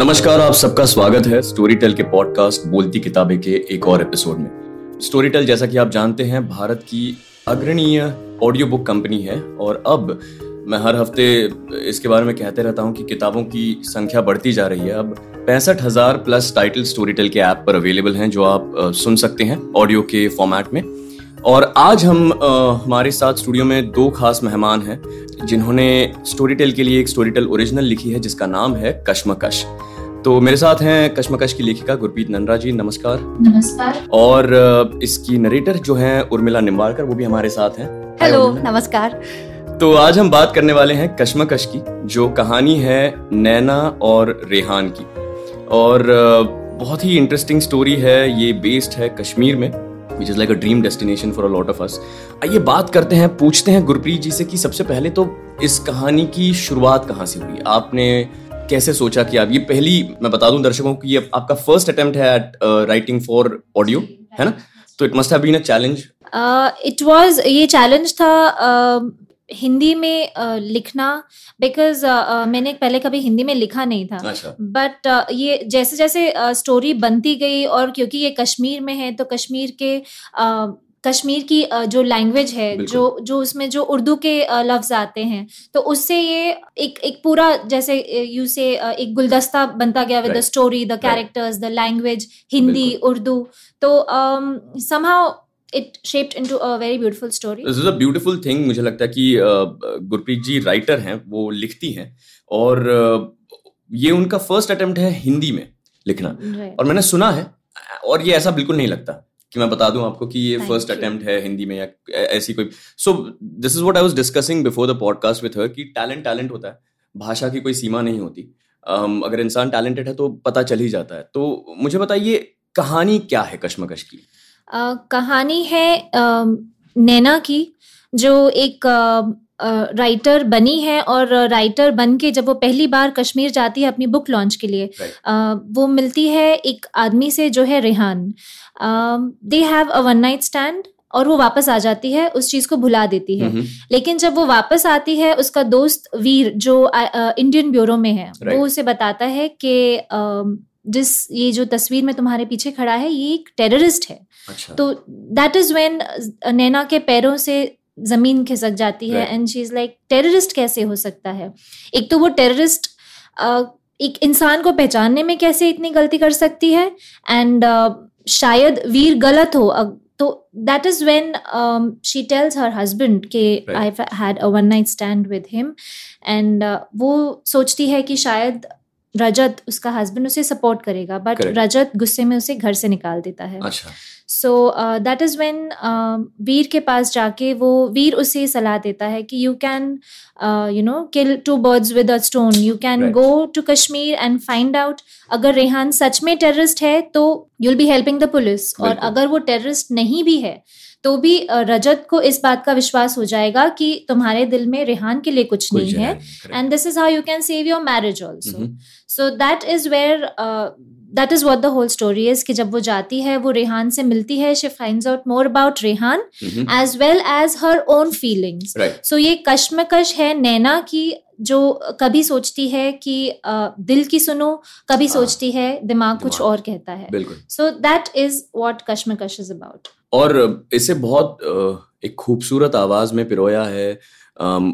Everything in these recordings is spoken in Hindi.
नमस्कार, आप सबका स्वागत है स्टोरी टेल के पॉडकास्ट बोलती किताबें के एक और एपिसोड में। स्टोरी टेल जैसा कि आप जानते हैं, भारत की अग्रणीय ऑडियो बुक कंपनी है और अब मैं हर हफ़्ते इसके बारे में कहते रहता हूँ कि किताबों की संख्या बढ़ती जा रही है। अब पैंसठ हज़ार प्लस टाइटल स्टोरी टेल के ऐप पर अवेलेबल हैं, जो आप सुन सकते हैं ऑडियो के फॉर्मेट में। और आज हम आ, हमारे साथ स्टूडियो में दो खास मेहमान हैं जिन्होंने स्टोरी टेल के लिए एक स्टोरी टेल ओरिजिनल लिखी है जिसका नाम है कश्मकश। तो मेरे साथ हैं कश्मकश की लेखिका गुरप्रीत नंदरा जी नमस्कार। नमस्कार। और इसकी नरेटर जो है उर्मिला निम्बारकर वो भी हमारे साथ हैं। हेलो नमस्कार। तो आज हम बात करने वाले हैं कश्मकश की जो कहानी है नैना और रेहान की। और बहुत ही इंटरेस्टिंग स्टोरी है ये बेस्ड है कश्मीर में। Which is like a dream destination for a lot of us आइए बात करते हैं पूछते हैं गुरप्रीत जी से कि सबसे पहले तो इस कहानी की शुरुआत कहाँ से हुई? आपने कैसे सोचा कि आप ये पहली मैं बता दूँ दर्शकों की ये आपका फ़र्स्ट अटेम्प्ट है एट राइटिंग फॉर ऑडियो है ना? तो it must have been a challenge it was ये चैलेंज था uh, हिंदी में uh, लिखना बिकॉज़ uh, मैंने पहले कभी हिंदी में लिखा नहीं था। बट अच्छा। uh, ये जैसे जैसे स्टोरी बनती गई और क्योंकि ये कश्मीर में है तो कश्मीर के कश्मीर की जो लैंग्वेज है जो जो उसमें जो उर्दू के लफ्ज आते हैं तो उससे ये एक एक पूरा जैसे यू से एक गुलदस्ता बनता गया with the story the characters the language Hindi Urdu तो somehow it shaped into a very beautiful story this is a beautiful thing मुझे लगता है कि गुरप्रीत जी राइटर हैं वो लिखती हैं और ये उनका फ़र्स्ट अटेम्प्ट है हिंदी में लिखना। और मैंने सुना है और ये ऐसा बिल्कुल नहीं लगता कि मैं बता दूँ आपको कि ये फ़र्स्ट अटेम्प्ट है हिंदी में या ऐसी कोई। So this is what I was discussing before the podcast with her कि टैलेंट टैलेंट होता है भाषा की कोई सीमा नहीं होती। um, अगर इंसान टैलेंटेड है तो पता चल ही जाता है। तो मुझे बताइए कहानी क्या है कश्मकश की? Uh, कहानी है uh, नैना की जो एक राइटर बनी है और राइटर बन के जब वो पहली बार कश्मीर जाती है अपनी बुक लॉन्च के लिए वो मिलती है एक आदमी से जो है Rehan. They have a one night stand और वो वापस आ जाती है उस चीज़ को भुला देती है। लेकिन जब वो वापस आती है उसका दोस्त वीर जो इंडियन ब्यूरो में है वो उसे बताता है कि जिस ये जो तस्वीर में तुम्हारे पीछे खड़ा है ये एक टेररिस्ट है। अच्छा। तो दैट इज़ वेन नैना के पैरों से ज़मीन खिसक जाती है and she is like terrorist कैसे हो सकता है? एक तो वो टेररिस्ट एक इंसान को पहचानने में कैसे इतनी गलती कर सकती है? एंड uh, शायद वीर गलत हो। तो that is when she tells her husband के I had a one night stand with him and वो सोचती है कि शायद रजत उसका हस्बैंड उसे सपोर्ट करेगा बट रजत गुस्से में उसे घर से निकाल देता है। So that is when Veer के पास जाके वो वीर उसे सलाह देता है कि you can you know kill two birds with a stone you can go to Kashmir and find out अगर रेहान सच में टेररिस्ट है तो you'll be helping the police और अगर वो टेररिस्ट नहीं भी है तो भी रजत को इस बात का विश्वास हो जाएगा कि तुम्हारे दिल में रेहान के लिए कुछ नहीं है and this is how you can save your marriage also so that is where that is what the whole story is कि जब वो जाती है वो रेहान से मिलती है she find out more about Rehan as well as her own feelings so ये कश्मकश है नैना की जो कभी सोचती है कि दिल की सुनो कभी हाँ। सोचती है दिमाग कुछ और कहता है। So that is what Kashmakash is about और इसे बहुत एक खूबसूरत आवाज़ में पिरोया है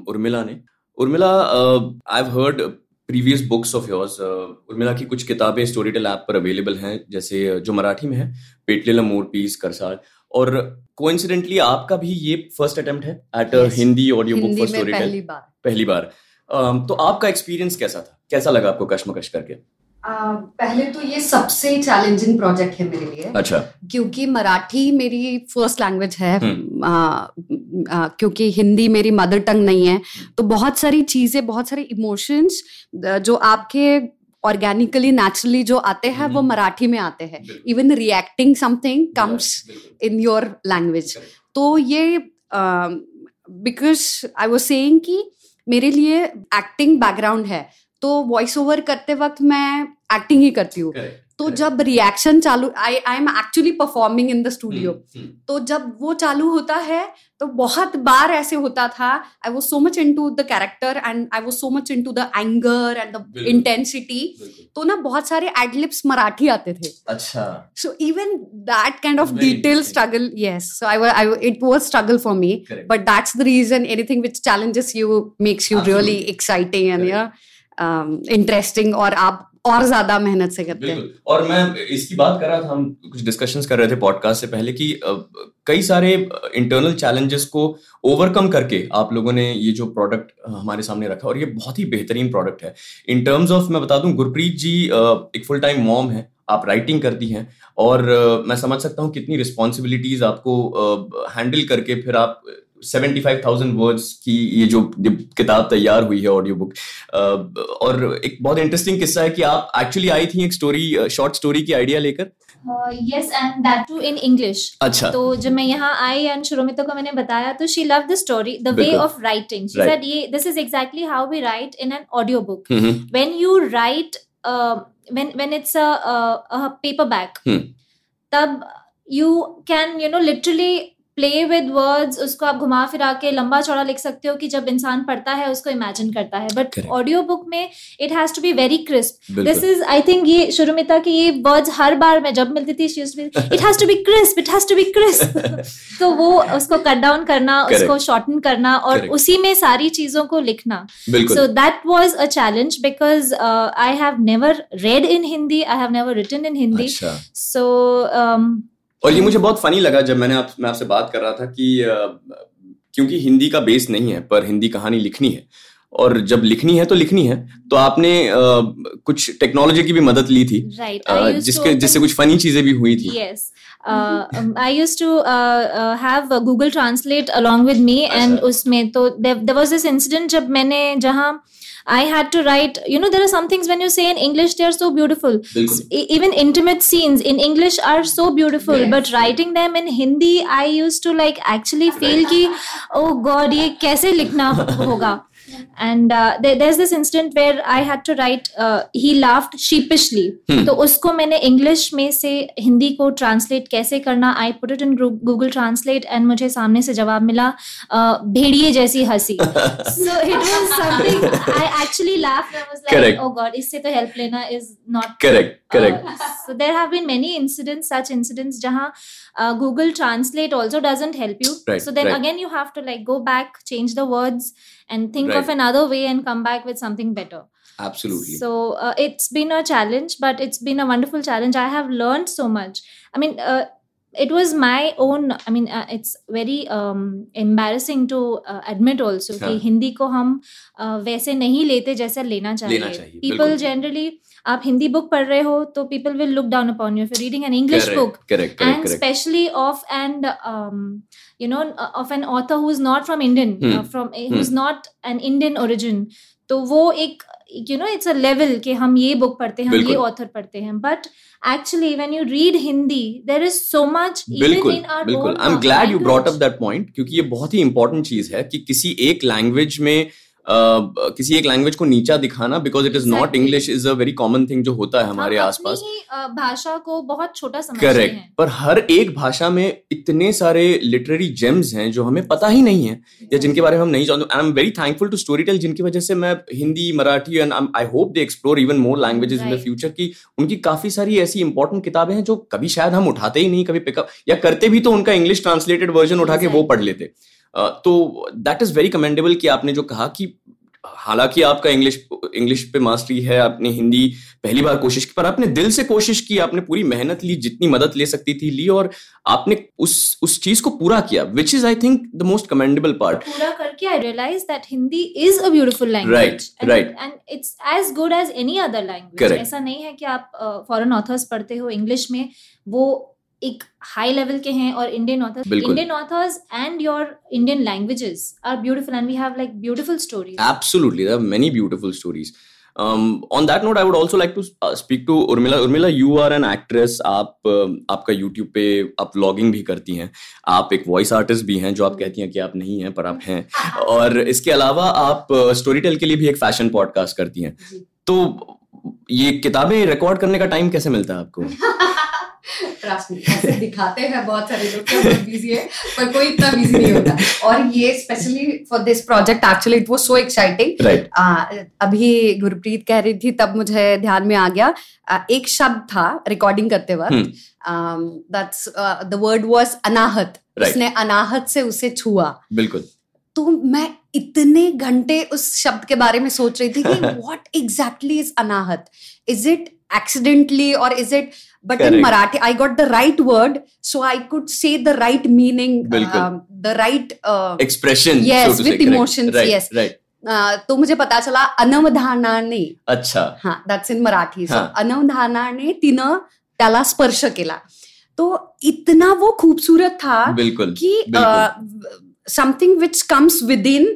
उर्मिला ने। Urmila I have heard previous books of yours Urmila की कुछ किताबें स्टोरी टेल ऐप पर अवेलेबल हैं जैसे जो मराठी में है पेटलेला मोर पीस करसाल और कोइंसिडेंटली आपका भी ये फ़र्स्ट अटेम्प्ट है at Hindi audio book for Storytel पहली बार। तो आपका एक्सपीरियंस कैसा था? कैसा लगा आपको कश्मकश करके? पहले तो ये सबसे चैलेंजिंग प्रोजेक्ट है मेरे लिए। अच्छा। क्योंकि मराठी मेरी फ़र्स्ट लैंग्वेज है। हम्म। आ, आ, क्योंकि हिंदी मेरी मदर टंग नहीं है। तो बहुत सारी चीज़ें बहुत सारे इमोशंस जो आपके ऑर्गेनिकली नेचुरली जो आते हैं वो हम्म। मराठी में आते हैं। Even reacting something comes in your language तो ये बिकॉज़ आई वॉज़ सेइंग कि मेरे लिए एक्टिंग बैकग्राउंड है तो वॉइस ओवर करते वक्त मैं एक्टिंग ही करती हूँ। तो जब रिएक्शन चालू I I am actually performing in the studio तो जब वो चालू होता है तो बहुत बार ऐसे होता था I was so much into the character and I was so much into the anger and the intensity तो ना बहुत सारे एडलिप्स मराठी आते थे। अच्छा। So even that kind of detail struggle yes so I I it was struggle for me but that's the reason anything which challenges you makes you really exciting and interesting और आप और ज़्यादा मेहनत से करते हैं। और मैं इसकी बात कर रहा था, हम कुछ डिस्कशंस कर रहे थे पॉडकास्ट से पहले कि कई सारे इंटरनल चैलेंजेस को ओवरकम करके आप लोगों ने ये जो प्रोडक्ट हमारे सामने रखा और ये बहुत ही बेहतरीन प्रोडक्ट है। इन टर्म्स ऑफ़ मैं बता दूँ, गुरप्रीत जी एक फुल टाइम मॉम है, आप राइटिंग करती हैं और मैं समझ सकता हूँ कितनी रिस्पॉन्सिबिलिटीज आपको हैंडल करके फिर आप सेवेंटी फाइव थाउज़ेंड वर्ड्स की ये जो किताब तैयार हुई है ऑडियो बुक और एक बहुत इंटरेस्टिंग किस्सा है कि आप एक्चुअली आई थी एक स्टोरी शॉर्ट स्टोरी की आइडिया लेकर। Yes and that too in English अच्छा। तो जब मैं यहाँ आई एंड शुरुमितो को मैंने बताया तो she love the story the way of writing she said ये this is exactly how we write in an audio book when you write when when it's a paperback तब you can you know literally play with words उसको आप घुमा फिरा के लंबा चौड़ा लिख सकते हो कि जब इंसान पढ़ता है उसको इमेजिन करता है। बट ऑडियो बुक में it has to be very crisp this is I think ये शुरुमिता की ये वर्ड्स हर बार मैं जब मिलती थी it has to be crisp it has to be crisp तो वो उसको कट डाउन करना Correct. उसको शॉर्टन करना और Correct. उसी में सारी चीज़ों को लिखना। So that was a challenge because I have never read in Hindi I have never written in Hindi so और ये मुझे बहुत फनी लगा जब मैंने आप मैं आपसे बात कर रहा था कि क्योंकि हिंदी का बेस नहीं है पर हिंदी कहानी लिखनी है और जब लिखनी है तो लिखनी है तो आपने आ, कुछ टेक्नोलॉजी की भी मदद ली थी right. uh, जिसके जिससे कुछ फनी चीज़ें भी हुई थी yes. I used to have Google Translate along with me and उसमें तो देर वॉज़ दिस इंसिडेंट जब मैंने जहाँ I had to write, you know, there are some things when you say in English, they are so beautiful. Even intimate scenes in English are so beautiful, yes. but writing them in Hindi, I used to like actually feel ki, oh God, ye kaise likhna hoga. And there this instant where I had to write he laughed sheepishly तो उसको मैंने इंग्लिश में से हिंदी को ट्रांसलेट कैसे करना I put it in Google Translate and मुझे सामने से जवाब मिला uh, भेड़िए जैसी हँसी। So it was something I actually laugh oh God इससे तो हेल्प लेना is not correct correct so there have been many incidents such incidents जहाँ Google Translate also doesn't help you. Right, so then right. again, you have to like go back, change the words, and think right. of another way and come back with something better. Absolutely. So uh, it's been a challenge, but it's been a wonderful challenge. I have learned so much. I mean, uh, it was my own i mean uh, it's very um, embarrassing to uh, admit also हाँ. कि हिंदी को हम uh, वैसे नहीं लेते जैसे लेना चाहिए पीपल जनरली आप हिंदी बुक पढ़ रहे हो तो people will look down upon you for reading an English book and specially of and you know of an author who is not from indian hmm. uh, from uh, who's hmm. not an indian origin तो वो एक you know it's a level कि हम ये बुक पढ़ते हैं हम ये ऑथर पढ़ते हैं। But actually when you read Hindi there is so much बिल्कुल बिल्कुल। I am glad you brought up that point क्योंकि ये बहुत ही इंपॉर्टेंट चीज़ है कि किसी एक लैंग्वेज में किसी एक लैंग्वेज को नीचा दिखाना because it is not English is a very common thing जो होता है हमारे आसपास। भाषा को बहुत छोटा करेक्ट पर हर एक भाषा में इतने सारे लिटरेरी जेम्स हैं जो हमें पता ही नहीं है या जिनके बारे में हम नहीं जानते। I am very thankful to Storytel जिनकी वजह से मैं Hindi Marathi and I hope they explore even more languages in the future की उनकी काफ़ी सारी ऐसी इंपॉर्टेंट किताबें हैं जो कभी शायद हम उठाते ही नहीं कभी पिकअप या करते भी तो उनका इंग्लिश ट्रांसलेटेड वर्जन उठा के वो पढ़ लेते। तो दैट इज़ वेरी कमेंडेबल कि आपने जो कहा कि हालाँकि आपका इंग्लिश इंग्लिश पे मास्टरी है आपने हिंदी पहली बार कोशिश की पर आपने दिल से कोशिश की आपने पूरी मेहनत ली जितनी मदद ले सकती थी ली और आपने उस उस चीज़ को पूरा किया which is I think the most commendable part पूरा करके I realise that Hindi is a beautiful language right right and it's as good as any other language ऐसा नहीं है कि आप फॉरेन uh, ऑथर्स पढ़ते हो इंग्लिश में वो एक हाई लेवल के हैं और Indian authors Indian authors and your Indian languages are beautiful and we have like beautiful stories absolutely there are many beautiful stories Um, on that note, I would also like to uh, speak to Urmila. Urmila, you are an actress. आप uh, आपका YouTube पे आप व्लॉगिंग भी करती हैं. आप एक वॉइस आर्टिस्ट भी हैं जो आप कहती हैं कि आप नहीं हैं पर आप हैं. और इसके अलावा आप स्टोरी uh, टेल के लिए भी एक फ़ैशन पॉडकास्ट करती हैं. तो ये किताबें रिकॉर्ड करने का टाइम कैसे मिलता है आपको? ऐसे दिखाते हैं बहुत सारे लोग बहुत बिज़ी है पर कोई इतना बिज़ी नहीं होता। और ये specially for this project actually it was so exciting अभी गुरप्रीत कह रही थी तब मुझे ध्यान में आ गया। uh, एक शब्द था रिकॉर्डिंग करते वक्त। That's the word was anahat. उसने अनाहत से उसे छुआ। बिल्कुल। तो मैं इतने घंटे उस शब्द के बारे में सोच रही थी कि what exactly is Anahat? Is it accidentally और is it but in Marathi I got the right word so I could say the right meaning the right expression yes with emotion yes तो मुझे पता चला अनवधानाने अच्छा। हाँ दैट्स इन मराठी अनवधानाने ने तीन स्पर्श के तो इतना वो खूबसूरत था बिल्कुल कि बिल्कुल. आ, something which comes within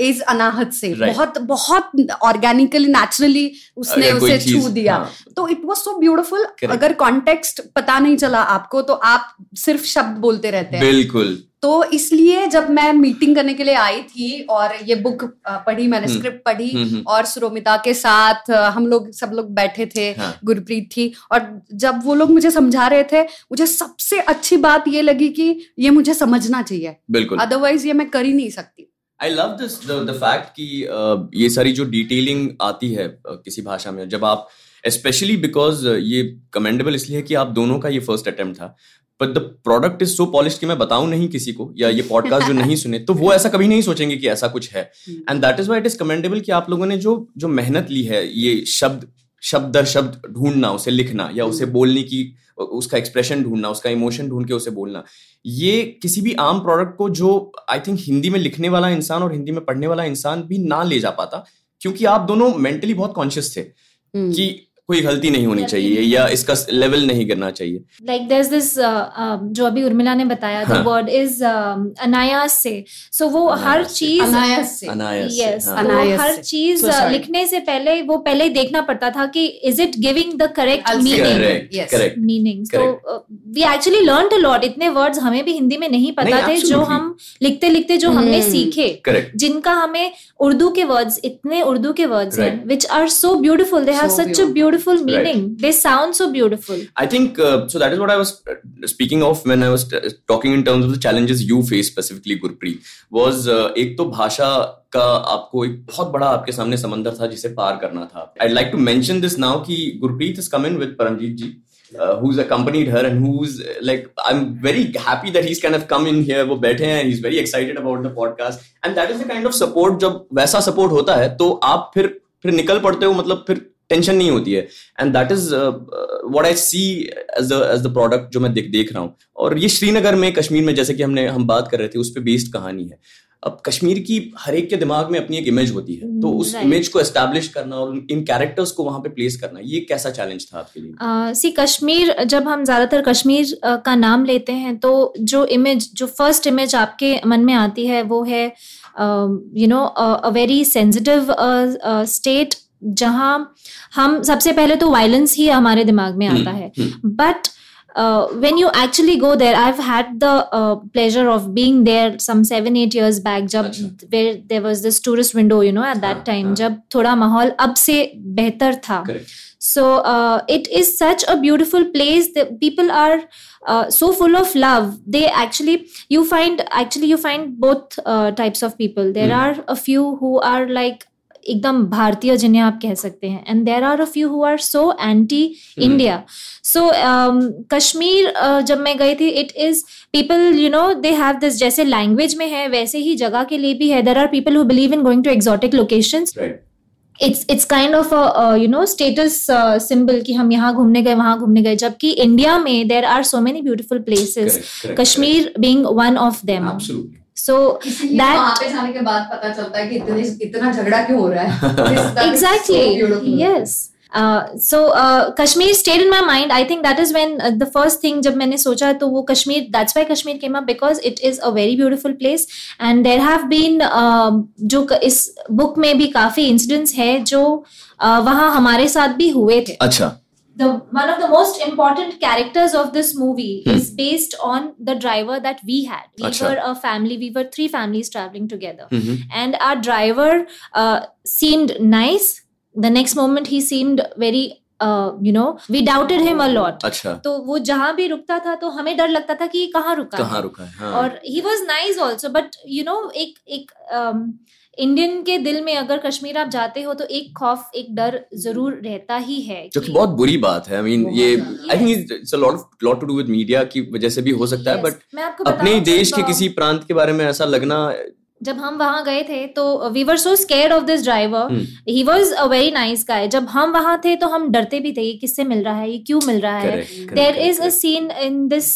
is Anahat से right. बहुत बहुत ऑर्गेनिकली नेचुरली उसने उसे छू दिया। हाँ. तो इट वॉज़ सो ब्यूटिफुल अगर कॉन्टेक्स्ट पता नहीं चला आपको तो आप सिर्फ़ शब्द बोलते रहते हैं। बिल्कुल। तो इसलिए जब मैं मीटिंग करने के लिए आई थी और ये बुक पढ़ी मैंने स्क्रिप्ट हम्म। पढ़ी हम्म, हम्म। और सुरोमिता के साथ हम लोग सब लोग बैठे थे हाँ. गुरप्रीत थी और जब वो लोग मुझे समझा रहे थे मुझे सबसे अच्छी बात ये लगी कि ये मुझे समझना चाहिए बिल्कुल अदरवाइज़ ये मैं कर ही नहीं सकती I love this the fact कि ये सारी जो डिटेलिंग आती है किसी भाषा में जब आप स्पेशली बिकॉज़ ये कमेंडेबल इसलिए है कि आप दोनों का ये फ़र्स्ट अटेम्प्ट था but the product is so polish कि मैं बताऊँ नहीं किसी को या ये पॉडकास्ट जो नहीं सुने तो वो ऐसा कभी नहीं सोचेंगे कि ऐसा कुछ है and that is why it is commendable कि आप लोगों ने जो जो मेहनत ली है ये शब्द शब्द दर शब्द ढूंढना उसे लिखना या उसे hmm. बोलने की उसका एक्सप्रेशन ढूंढना उसका इमोशन ढूंढ के उसे बोलना ये किसी भी आम प्रोडक्ट को जो आई थिंक हिंदी में लिखने वाला इंसान और हिंदी में पढ़ने वाला इंसान भी ना ले जा पाता क्योंकि आप दोनों मेंटली बहुत कॉन्शियस थे hmm. कि कोई गलती नहीं होनी चाहिए या इसका लेवल नहीं करना चाहिए। लाइक देयर दिस जो अभी उर्मिला ने बताया द वर्ड इज़ अनायास से सो so, वो हर चीज़ अनायास। से यस अनायास हर चीज़ so, uh, लिखने से पहले वो पहले देखना पड़ता था कि is it giving the correct meaning meaning so we actually learn a lot इतने वर्ड्स हमें भी हिंदी में नहीं पता थे जो हम लिखते लिखते जो हमने hmm. सीखे जिनका हमें उर्दू के वर्ड्स इतने उर्दू के वर्ड्स हैं which are so beautiful they have such a beautiful meaning. Right. They sound so beautiful. I think uh, so. That is what I was uh, speaking of when I was uh, talking in terms of the challenges you face specifically, Gurpreet. Was uh, एक तो भाषा का आपको एक बहुत बड़ा आपके सामने समंदर था जिसे पार करना था I like to mention this now कि Gurpreet is coming with Paramjeet ji uh, who's accompanied her and who's like I'm very happy that he's kind of come in here वो बैठे हैं he's very excited about the podcast and that is the kind of support जब वैसा support होता है तो आप फिर फिर निकल पड़ते हो मतलब फिर टेंशन नहीं होती है। And that is what I see as as the product जो मैं देख देख रहा हूँ। और ये श्रीनगर में कश्मीर में जैसे कि हमने हम बात कर रहे थे उस पर बेस्ड कहानी है। अब कश्मीर की हर एक के दिमाग में अपनी एक इमेज होती है। तो उस इमेज को एस्टैब्लिश करना और इन कैरेक्टर्स को वहाँ पे प्लेस करना ये कैसा चैलेंज था आपके लिए? सी कश्मीर जब हम ज़्यादातर कश्मीर uh, का नाम लेते हैं तो जो इमेज जो फ़र्स्ट इमेज आपके मन में आती है वो है you know a very sensitive state जहाँ हम सबसे पहले तो वायलेंस ही हमारे दिमाग में आता है but when you actually go there I had the pleasure of being there some seven eight years back जब there was this tourist window you know at that time जब थोड़ा माहौल अब से बेहतर था so uh, it is such a beautiful place that people are uh, so full of love they actually you find actually you find both uh, types of people there mm. are a few who are like एकदम भारतीय जिन्हें आप कह सकते हैं। And there are a few who are so anti India so Kashmir जब मैं गई थी it is people you know they have this जैसे लैंग्वेज में है वैसे ही जगह के लिए भी है। There are people who believe in going to exotic location it's it's kind of you know status symbol कि हम यहाँ घूमने गए वहाँ घूमने गए। जबकि इंडिया में there are so many beautiful places Kashmir being one of them so that जाने के बाद पता चलता है कि इतने इतना झगड़ा क्यों हो रहा है? Exactly yes so Kashmir state in my mind I think that is when the first thing जब मैंने सोचा तो वो Kashmir that's why Kashmir came up because it is a very beautiful place and there have been जो इस बुक में भी काफ़ी इंसिडेंट्स है जो uh, वहाँ हमारे साथ भी हुए थे। अच्छा। The one of the most important characters of this movie hmm. is based on the driver that we had. We Achha. were a family. We were three families traveling together, mm-hmm. and our driver uh, seemed nice, the next moment he seemed very you know we doubted him a lot अच्छा तो वो जहाँ भी रुकता था तो हमें डर लगता था कि कहाँ रुका कहाँ है रुका है हाँ. और he was nice also but you know एक एक इंडियन के दिल में अगर कश्मीर आप जाते हो तो एक खौफ एक डर ज़रूर रहता ही है जो कि बहुत बुरी बात है आई मीन ये I think it's a lot lot to do with media की वजह से भी हो सकता yes. है बट अपने देश के किसी प्रांत के बारे में ऐसा लगना जब हम वहाँ गए थे तो we were so scared of this driver he was a very nice guy जब हम वहाँ थे तो हम डरते भी थे ये किससे मिल रहा है ये क्यों मिल रहा है। There is a scene in this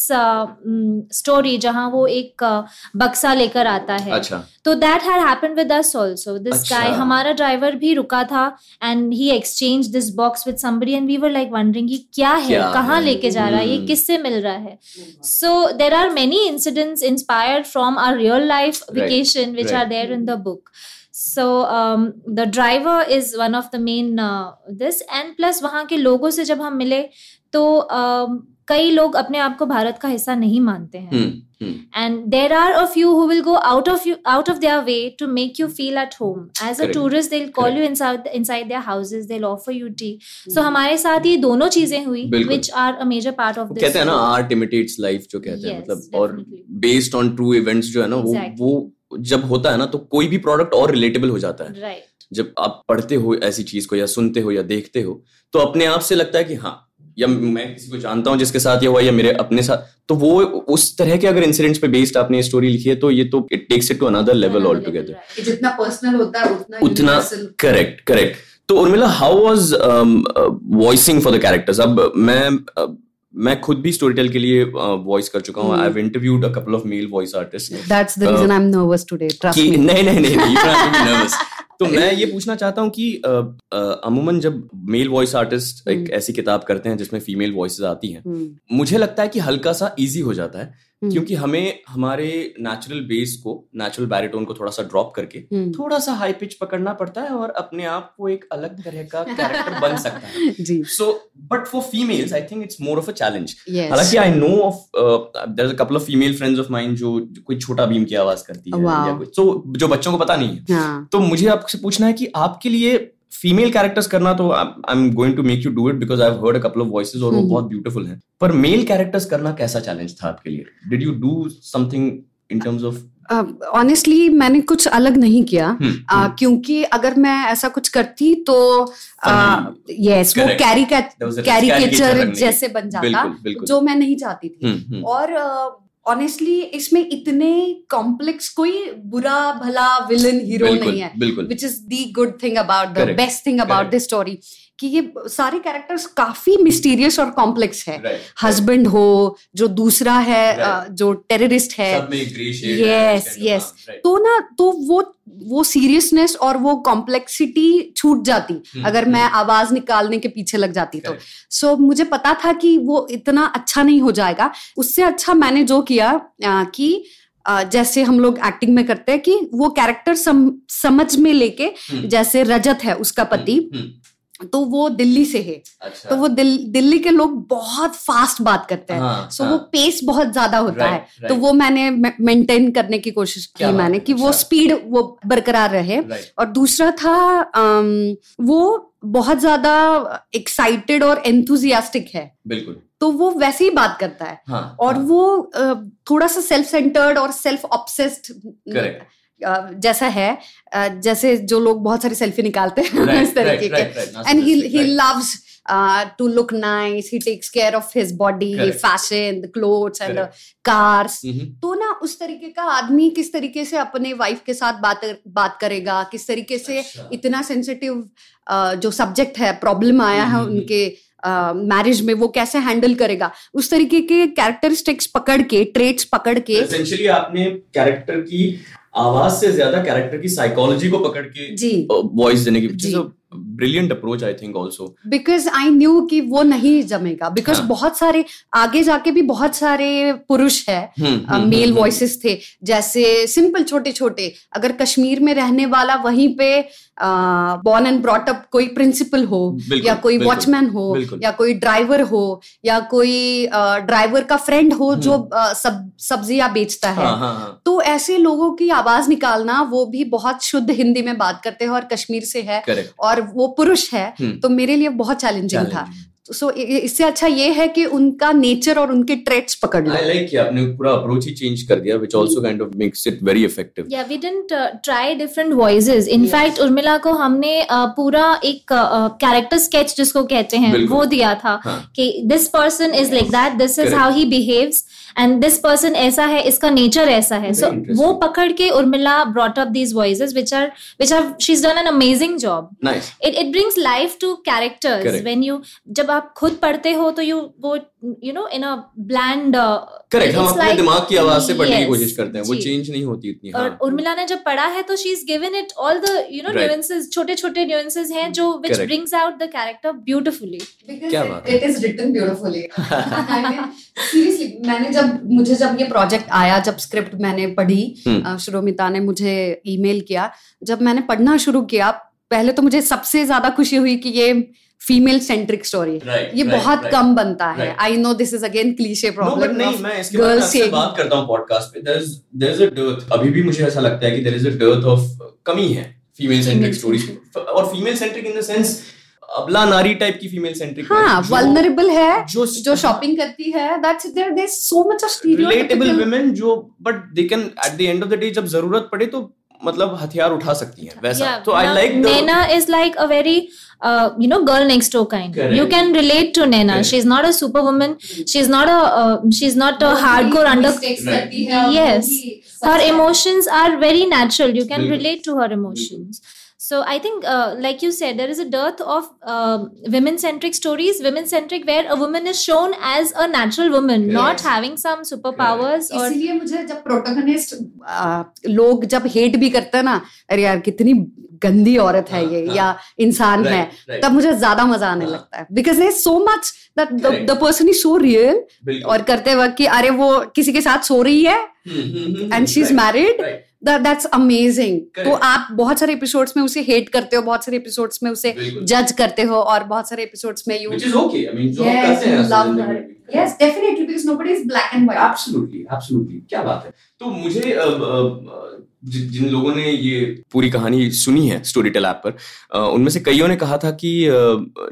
story जहाँ वो एक uh, बक्सा लेकर आता है। अच्छा। तो that had happened with us also this. Guy हमारा ड्राइवर भी रुका था and he exchange this box with somebody and we were like wondering कि क्या है कहाँ लेके जा रहा है ये हम्म। किससे मिल रहा है? So there are many incidents inspired from our real life Right, vacation which right. are there in the book so um, the driver is one of the main uh, this and plus वहाँ के लोगों से जब हम मिले तो um, कई लोग अपने आप को भारत का हिस्सा नहीं मानते हैं हम्म, हम्म, and there are a few who will go out of you out of their way to make you feel at home as a Correct. tourist they'll call Correct. you inside inside their houses they'll offer you tea so हमारे साथ ये दोनों चीज़ें हुई which are a major part of this कहते हैं ना. आर्ट इमिटेट्स लाइफ जो कहते हैं मतलब और. बेस्ड ऑन ट्रू इवेंट्स जो है ना वो वो जब होता है ना तो कोई भी प्रोडक्ट और रिलेटेबल हो जाता है। Right. जब आप पढ़ते हो ऐसी चीज़ को या सुनते हो या देखते हो तो अपने आप से लगता है कि हाँ या मैं किसी को जानता हूँ जिसके साथ ये हुआ या मेरे अपने साथ तो वो उस तरह के अगर इंसिडेंट्स पे बेस्ड आपने ये स्टोरी लिखी है तो ये तो it takes it to another level all together जितना पर्सनल होता है उतना उतना करेक्ट करेक्ट तो Urmila how was voicing for the characters अब मैं uh, मैं खुद भी स्टोरी टेल के लिए वॉइस कर चुका हूँ I have interviewed a couple of male voice artist that's the reason I'm nervous today. Trust कि me. नहीं नहीं नहीं यू डोंट बी नर्वस तो मैं ये पूछना चाहता हूँ कि अमूमन जब मेल वॉइस आर्टिस्ट एक हम्म। ऐसी किताब करते हैं जिसमें फीमेल वॉइस आती हैं हम्म, मुझे लगता है कि हल्का सा इजी हो जाता है क्योंकि हमें हमारे नेचुरल बेस को नेचुरल बैरिटोन को थोड़ा सा ड्रॉप करके हम्म, थोड़ा सा हाई पिच पकड़ना पड़ता है और अपने आप को एक अलग तरह का कैरेक्टर बन सकता है। जी। So but for females I think it's more of a challenge हालाँकि I know of there a couple of female friends of mine जो कोई छोटा भीम की आवाज़ करती है. या कोई तो जो बच्चों को पता नहीं है। हाँ। तो मुझे आपसे पूछना है कि आपके लिए फीमेल कैरेक्टर्स करना तो I am going to make you do it because I heard a couple of voices और वो हम्म। बहुत ब्यूटीफुल हैं। पर मेल कैरेक्टर्स करना कैसा चैलेंज था आपके लिए? Did you do something in terms of honestly uh, मैंने कुछ अलग नहीं किया। आ, क्योंकि अगर मैं ऐसा कुछ करती तो यस वो a कैरिकेचर जैसे बन जाता बिल्कुल बिल्कुल। जो मैं नहीं चाहती थी। हम्म, और ऑनेस्टली इसमें इतने कॉम्प्लेक्स कोई बुरा भला विलन हीरो नहीं है which is the good thing about the best thing about. This story कि ये सारे कैरेक्टर्स काफ़ी मिस्टीरियस और कॉम्प्लेक्स है हस्बैंड Right. हस्बैंड हो जो दूसरा है Right. जो टेररिस्ट है सब में एक grey shade है, right. तो ना तो वो वो सीरियसनेस और वो कॉम्प्लेक्सिटी छूट जाती हम्म, अगर हम्म। मैं आवाज़ निकालने के पीछे लग जाती तो. सो मुझे पता था कि वो इतना अच्छा नहीं हो जाएगा उससे अच्छा मैंने जो किया कि अ, जैसे हम लोग एक्टिंग में करते हैं कि वो कैरेक्टर सम, समझ में लेके हम्म, जैसे रजत है उसका पति हम्म, हम्म, तो वो दिल्ली से है। अच्छा। तो वो दिल, दिल्ली के लोग बहुत फास्ट बात करते हैं। हाँ, सो हाँ, वो पेस बहुत ज़्यादा होता Right, है। right. तो वो मैंने मेंटेन करने की कोशिश की मैंने कि वो अच्छा। स्पीड वो बरकरार रहे। Right. और दूसरा था अम, वो बहुत ज़्यादा एक्साइटेड और एंथुजियास्टिक है। बिल्कुल। तो वो वैसे ही बात करता है। हाँ और हाँ, वो थोड़ा सा सेल्फ सेंटर्ड और सेल्फ ऑब्सेस्ड. जैसा है जैसे जो लोग बहुत सारी सेल्फी निकालते हैं right, इस तरीके के he right. loves uh, to look nice he takes care of his body Correct. fashion the clothes and Correct. the cars Mhm. तो ना उस तरीके का आदमी किस तरीके से अपने वाइफ के साथ बात बात करेगा किस तरीके से अच्छा। इतना सेंसिटिव uh, जो सब्जेक्ट है प्रॉब्लम आया है हम्म, उनके मैरिज uh, में वो कैसे हैंडल करेगा उस तरीके के कैरेक्टरिस्टिक्स पकड़ के ट्रेट्स पकड़ के एसेंशियली आपने कैरेक्टर की आवाज़ से ज़्यादा कैरेक्टर की साइकोलॉजी को पकड़ के वॉइस देने की। Brilliant approach I think also because I knew कि वो नहीं जमेगा। बिकॉज़ हाँ। बहुत सारे आगे जाके भी बहुत सारे पुरुष है मेल वॉइसेस थे। जैसे सिंपल छोटे छोटे अगर कश्मीर में रहने वाला वहीं पे बॉर्न एंड ब्रॉट अप कोई प्रिंसिपल हो या कोई वॉचमैन हो। या कोई ड्राइवर हो या कोई ड्राइवर का फ्रेंड हो जो अ, सब सब्ज़ियाँ बेचता है। हाँ हाँ हाँ। तो ऐसे लोगों की आवाज़ निकालना वो भी बहुत शुद्ध हिंदी में बात करते हैं और कश्मीर से है। करेक्ट और वो पुरुष है हम्म। तो मेरे लिए बहुत चैलेंजिंग था. सो इससे अच्छा ये है कि उनका नेचर और उनके ट्रेट्स पकड़ लो I like कि आपने पूरा अप्रोच ही चेंज कर दिया which also kind of makes it very effective. Yeah, we didn't uh, try different voices. In Yes. fact, Urmila को हमने uh, पूरा एक कैरेक्टर uh, स्केच जिसको कहते हैं वो दिया था हाँ. कि this person is like that this is how he behaves and this person ऐसा है इसका नेचर ऐसा है. सो वो पकड़ के Urmila brought up these voice which are which are she done an amazing job it it brings life to characters when you जब आप खुद पढ़ते हो तो यू वो you know in a bland correct हम अपने like- दिमाग की आवाज़ से पढ़ने की कोशिश करते हैं वो चेंज नहीं होती इतनी और हाँ। उर्मिला ने जब पढ़ा है तो she is given it all the you know nuances छोटे छोटे न्यूएंसेस हैं जो which brings out the character beautifully क्या बात it is written beautifully seriously मैंने जब मुझे जब ये प्रोजेक्ट आया जब स्क्रिप्ट मैंने पढ़ी हम्म। श्रोमिता ने मुझे ईमेल किया जब मैंने पढ़ना शुरू किया पहले तो मुझे सबसे ज़्यादा खुशी हुई कि ये फीमेल सेंट्रिक स्टोरी ये right, बहुत right. कम बनता है। I know this is again cliche problem नहीं मैं इसके बारे में girls आपसे saying- बात करता हूँ पॉडकास्ट पे। There is there is a dearth. अभी भी मुझे ऐसा लगता है कि there is a dearth of कमी है फीमेल सेंट्रिक स्टोरीज और female centric in the sense अबला नारी टाइप की फीमेल सेंट्रिक हाँ वल्नरेबल है जो जो शॉपिंग करती है that's there there so much of relatable women जो but they can at the end of the day जब ज़रूरत पड़े तो मतलब हथियार उठा सकती हैं वैसा। तो I like is like a very uh, you know girl next door kind. Correct. You can relate to Nena. Correct. She's not a superwoman. She's not a uh, she's not a hardcore under. Yes. Her emotions are very natural. You can Bilkul. relate to her emotions. So I think, uh, like you said, there is a dearth of uh, women-centric stories. Women-centric where a woman is shown as a natural woman, yes. not having some superpowers or इसीलिए मुझे जब प्रोटोगनिस्ट लोग जब हेट भी करते हैं ना अरे यार कितनी गंदी औरत है ये हाँ, या इंसान है तब मुझे ज़्यादा मज़ा आने हाँ. लगता है। Because there so much that the person is so real और करते वक्त कि अरे वो किसी के साथ सो रही है and she is married that's amazing तो आप बहुत सारे एपिसोड्स में उसे हेट करते हो बहुत सारे एपिसोड्स में उसे जज करते हो और बहुत सारे एपिसोड्स में you which is okay i mean जो हम Yes, करते हैं you असल love ज़िंदगी her. में। Yes, definitely, because nobody is black and white. Absolutely absolutely क्या बात है। तो मुझे जि- जिन लोगों ने ये पूरी कहानी सुनी है स्टोरी टेल ऐप पर उनमें से कईयों ने कहा था कि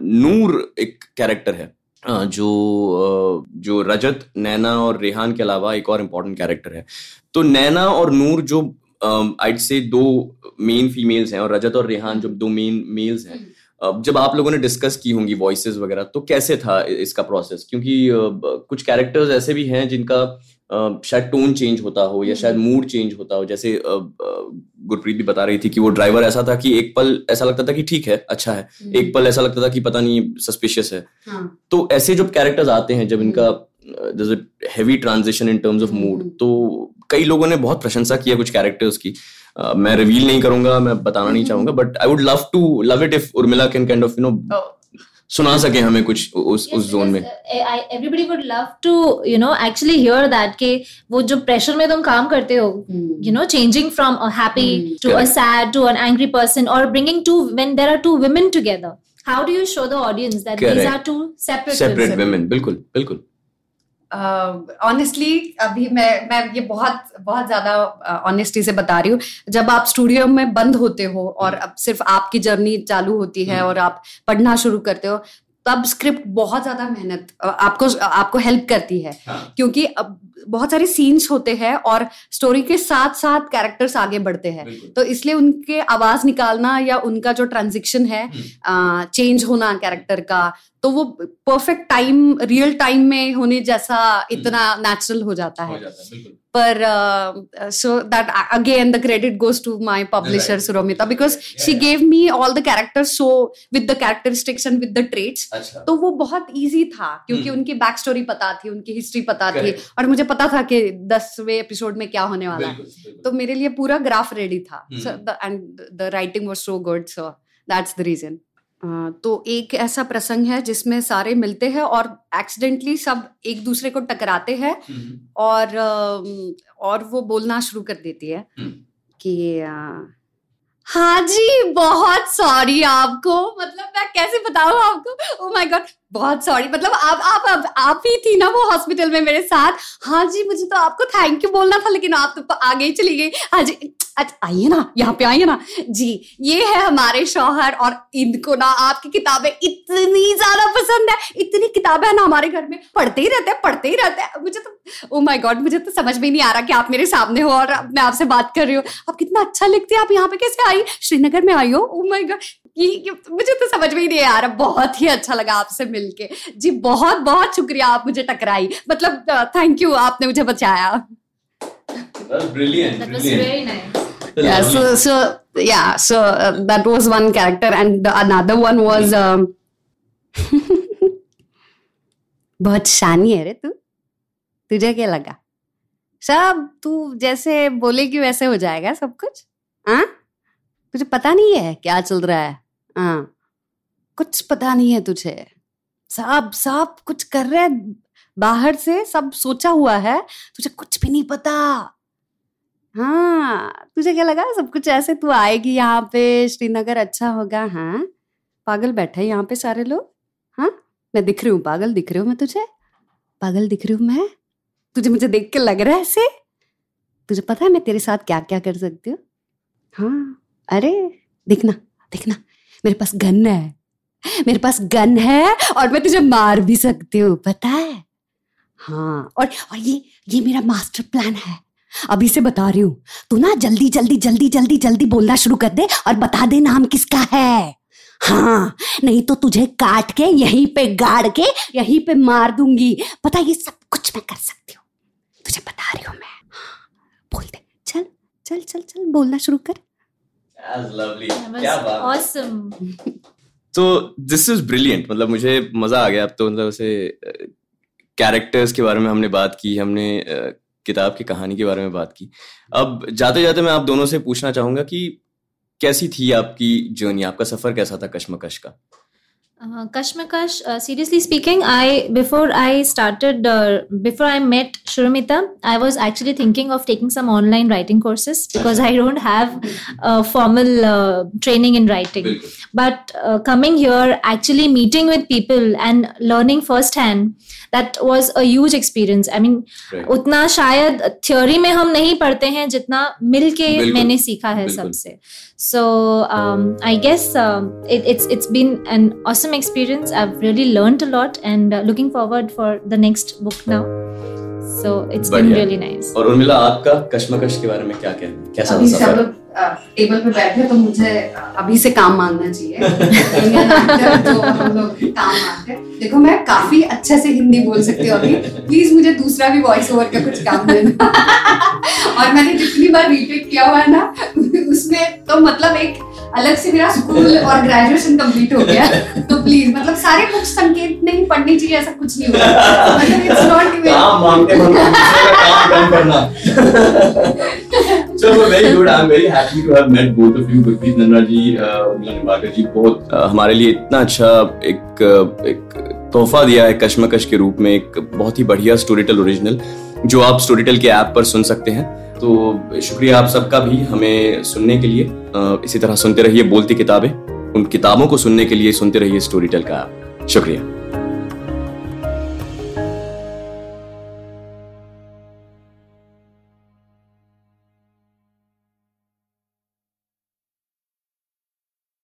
नूर एक कैरेक्टर है जो जो रजत नैना और रेहान के अलावा एक और इम्पोर्टेंट कैरेक्टर है। तो नैना और नूर जो आइड से दो मेन फीमेल्स हैं और रजत और रेहान जो दो मेन मेल्स हैं जब आप लोगों ने डिस्कस की होंगी वॉइसेस वगैरह तो कैसे था इसका प्रोसेस क्योंकि कुछ कैरेक्टर्स ऐसे भी हैं जिनका शायद टोन चेंज होता हो या शायद मूड चेंज होता हो जैसे गुरप्रीत भी बता रही थी कि वो ड्राइवर ऐसा था कि एक पल ऐसा लगता था कि ठीक है अच्छा है। एक पल ऐसा लगता था कि पता नहीं सस्पिशियस है। हाँ. तो ऐसे जो कैरेक्टर्स आते हैं जब इनका heavy transition in terms of mood हम्म। तो कई लोगों ने बहुत प्रशंसा किया कुछ कैरेक्टर्स की। अ, मैं रिवील नहीं करूँगा मैं बताना नहीं चाहूँगा but I would love to love it if Urmila can kind of you know सुना सके हमें कुछ उस yes, उस जोन में। Everybody would love to you know actually hear that के वो जो प्रेशर में तुम काम करते हो you know changing from a happy to a sad to an angry person और bringing to when there are two women together how do you show the audience that these are two separate separate women बिल्कुल बिल्कुल ऑनेस्टली uh, अभी मैं मैं ये बहुत बहुत ज़्यादा ऑनेस्टी से बता रही हूँ। जब आप स्टूडियो में बंद होते हो और अब सिर्फ़ आपकी जर्नी चालू होती है हम्म। और आप पढ़ना शुरू करते हो तब स्क्रिप्ट बहुत ज़्यादा मेहनत आपको आपको हेल्प करती है। हाँ, क्योंकि अब बहुत सारे सीन्स होते हैं और स्टोरी के साथ साथ कैरेक्टर्स आगे बढ़ते हैं। तो इसलिए उनके आवाज़ निकालना या उनका जो ट्रांजिशन है हम्म, चेंज होना कैरेक्टर का तो वो परफेक्ट टाइम रियल टाइम में होने जैसा इतना नेचुरल हो जाता हो। है जाता है पर so that again the credit goes to my publisher. Suromita because she gave me all the characters so with the characteristics and with the traits तो वो बहुत इजी था क्योंकि हम्म। उनकी बैक स्टोरी पता थी उनकी हिस्ट्री पता थी और मुझे पता था कि दसवें एपिसोड में क्या होने वाला है। तो मेरे लिए पूरा ग्राफ रेडी था। And the writing was so good so that's the reason तो एक ऐसा प्रसंग है जिसमें सारे मिलते हैं और एक्सीडेंटली सब एक दूसरे को टकराते हैं हम्म, और और वो बोलना शुरू कर देती है हम्म। कि हाँ जी बहुत सॉरी आपको। मतलब मैं कैसे बताऊँ आपको? ओ माय गॉड बहुत सॉरी मतलब आप आप आप, आप ही थी ना वो हॉस्पिटल में मेरे साथ। हाँ जी मुझे तो आपको थैंक यू बोलना था लेकिन आप तो आगे ही चली गई। हाँ जी अच्छा आइए ना यहाँ पे आइए ना। जी ये है हमारे शौहर और इनको ना आपकी किताबें इतनी ज़्यादा पसंद है। इतनी किताबें है ना हमारे घर में पढ़ते ही रहते हैं पढ़ते ही रहते हैं। मुझे तो ओ माय गॉड मुझे तो समझ में नहीं आ रहा कि आप मेरे सामने हो और मैं आपसे बात कर रही हूँ। आप कितना अच्छा लिखते हैं आप यहाँ पे कैसे आई? श्रीनगर में आई हो? ओ माय गॉड मुझे तो समझ में ही नहीं आ रहा बहुत ही अच्छा लगा आपसे मिलके। जी बहुत बहुत शुक्रिया आप मुझे टकराई। मतलब थैंक यू आपने मुझे बचाया। That's brilliant. That brilliant. was very nice. yeah so so yeah so uh, that was one character and the, another one was um, बहुत शानी है रे तू। तुझे क्या लगा? सब तू जैसे बोलेगी वैसे हो जाएगा सब कुछ हाँ? तुझे पता नहीं है क्या चल रहा है? हाँ। कुछ पता नहीं है तुझे। सब सब कुछ कर रहे बाहर से सब सोचा हुआ है, तुझे कुछ भी नहीं पता। हाँ तुझे क्या लगा सब कुछ ऐसे तू आएगी यहाँ पे, श्रीनगर अच्छा होगा हाँ? पागल बैठे यहाँ पे सारे लोग हाँ? मैं दिख रही हूँ, पागल दिख रही हूँ मैं तुझे? पागल दिख रही हूँ मैं? तुझे मुझे देख के लग रहा है ऐसे? तुझे पता है मैं तेरे साथ क्या क्या कर सकती हूँ? हाँ। अरे, देखना देखना, मेरे पास गन है। मेरे पास गन है और मैं तुझे मार भी सकती हूँ, पता है? हाँ और और ये ये मेरा मास्टर प्लान है। अभी से बता रही हूँ, तू ना जल्दी जल्दी जल्दी जल्दी जल्दी बोलना शुरू कर दे और बता दे नाम किसका है। हाँ नहीं तो तुझे काट के यहीं पे गाड़ के यहीं पे मार दूँगी। पता, ये सब कुछ मैं कर सकती हूँ। तुझे बता रही हूँ मैं। बोल दे। चल चल चल चल, बोलना शुरू कर। That's lovely. क्या बात awesome. तो दिस इज़ ब्रिलियंट मतलब मुझे मज़ा आ गया अब तो मतलब उसे कैरेक्टर्स के बारे में हमने बात की हमने किताब की कहानी के बारे में बात की। अब जाते जाते मैं आप दोनों से पूछना चाहूँगा कि कैसी थी आपकी जर्नी आपका सफ़र कैसा था कश्मकश का? Uh, Kashmakash, uh, seriously speaking, I before I started, uh, before I met Shurumita, I was actually thinking of taking some online writing courses because I don't have uh, formal uh, training in writing. But uh, coming here, actually meeting with people and learning firsthand, that was a huge experience. I mean, Right. उतना शायद थ्योरी में हम नहीं पढ़ते हैं जितना मिल के बिल्कुल, मैंने सीखा है बिल्कुल। सबसे so um, i guess um, it, it's it's been an awesome experience. I've really learned a lot and uh, looking forward for the next book now. So it's been बढ़िया। really nice. और उर्मिला आपका कश्मकश के बारे में क्या कहना है? कैसा अभी से सफ़र? अब टेबल पे बैठे तो मुझे अभी से काम मांगना चाहिए। जो हम लोग काम मांगते हैं। देखो मैं काफ़ी अच्छे से हिंदी बोल सकती हूँ अभी। प्लीज़ मुझे दूसरा भी वॉइस ओवर का कुछ काम देना। और मैंने जितनी बार रीटेक किया हुआ है ना उसमें तो मतलब एक अलग से मेरा स्कूल और ग्रेजुएशन कंप्लीट हो गया। तो प्लीज़ मतलब सारे बुक्स संकेत नहीं पढ़नी चाहिए ऐसा कुछ नहीं होता मतलब इट्स नॉट काम मांगते काम कम करना। So very good. I'm very happy to have met both of you, Gurpreet Nandra जी, उर्मिला जी बहुत uh, हमारे लिए इतना अच्छा एक uh, एक तोहफा दिया है कश्मकश के रूप में एक बहुत ही बढ़िया स्टोरी टेल ओरिजिनल जो आप स्टोरी टेल के ऐप पर सुन सकते हैं। तो शुक्रिया आप सबका भी हमें सुनने के लिए। इसी तरह सुनते रहिए बोलती किताबें। उन किताबों को सुनने के लिए सुनते रहिए स्टोरी टेल का शुक्रिया।